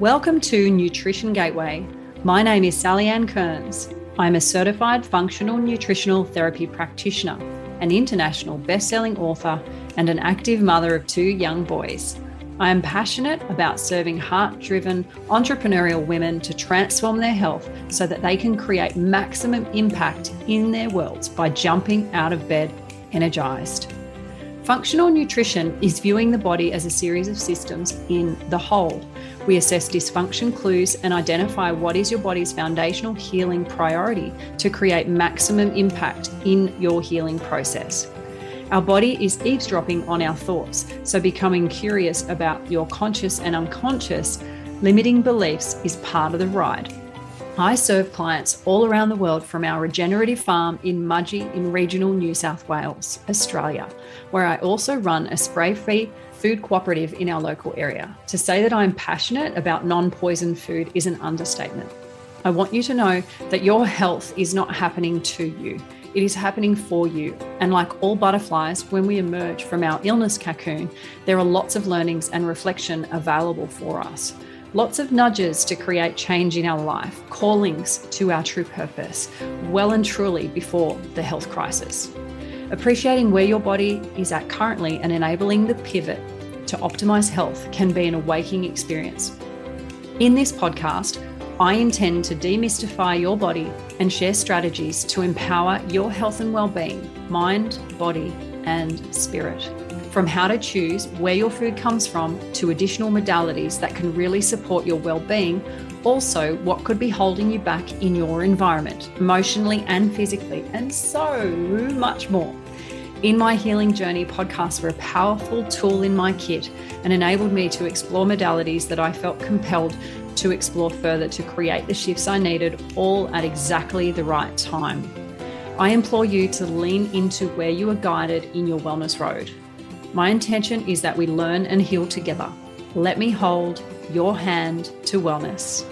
Welcome to Nutrition Gateway. My name is Sally Anne Kearns. I'm a certified functional nutritional therapy practitioner, an international best-selling author, and an active mother of two young boys. I am passionate about serving heart-driven entrepreneurial women to transform their health so that they can create maximum impact in their worlds by jumping out of bed energized. Functional nutrition is viewing the body as a series of systems in the whole. We assess dysfunction clues and identify what is your body's foundational healing priority to create maximum impact in your healing process. Our body is eavesdropping on our thoughts, so becoming curious about your conscious and unconscious limiting beliefs is part of the ride. I serve clients all around the world from our regenerative farm in Mudgee in regional New South Wales, Australia, where I also run a spray free food cooperative in our local area. To say that I'm passionate about non poison food is an understatement. I want you to know that your health is not happening to you. It is happening for you. And like all butterflies, when we emerge from our illness cocoon, there are lots of learnings and reflection available for us. Lots of nudges to create change in our life, callings to our true purpose, well and truly before the health crisis. Appreciating where your body is at currently and enabling the pivot to optimize health can be an awakening experience. In this podcast, I intend to demystify your body and share strategies to empower your health and well-being, mind, body, and spirit from how to choose where your food comes from to additional modalities that can really support your well being. Also, what could be holding you back in your environment, emotionally and physically, and so much more. In My Healing Journey podcasts were a powerful tool in my kit and enabled me to explore modalities that I felt compelled to explore further to create the shifts I needed, all at exactly the right time. I implore you to lean into where you are guided in your wellness road. My intention is that we learn and heal together. Let me hold your hand to wellness.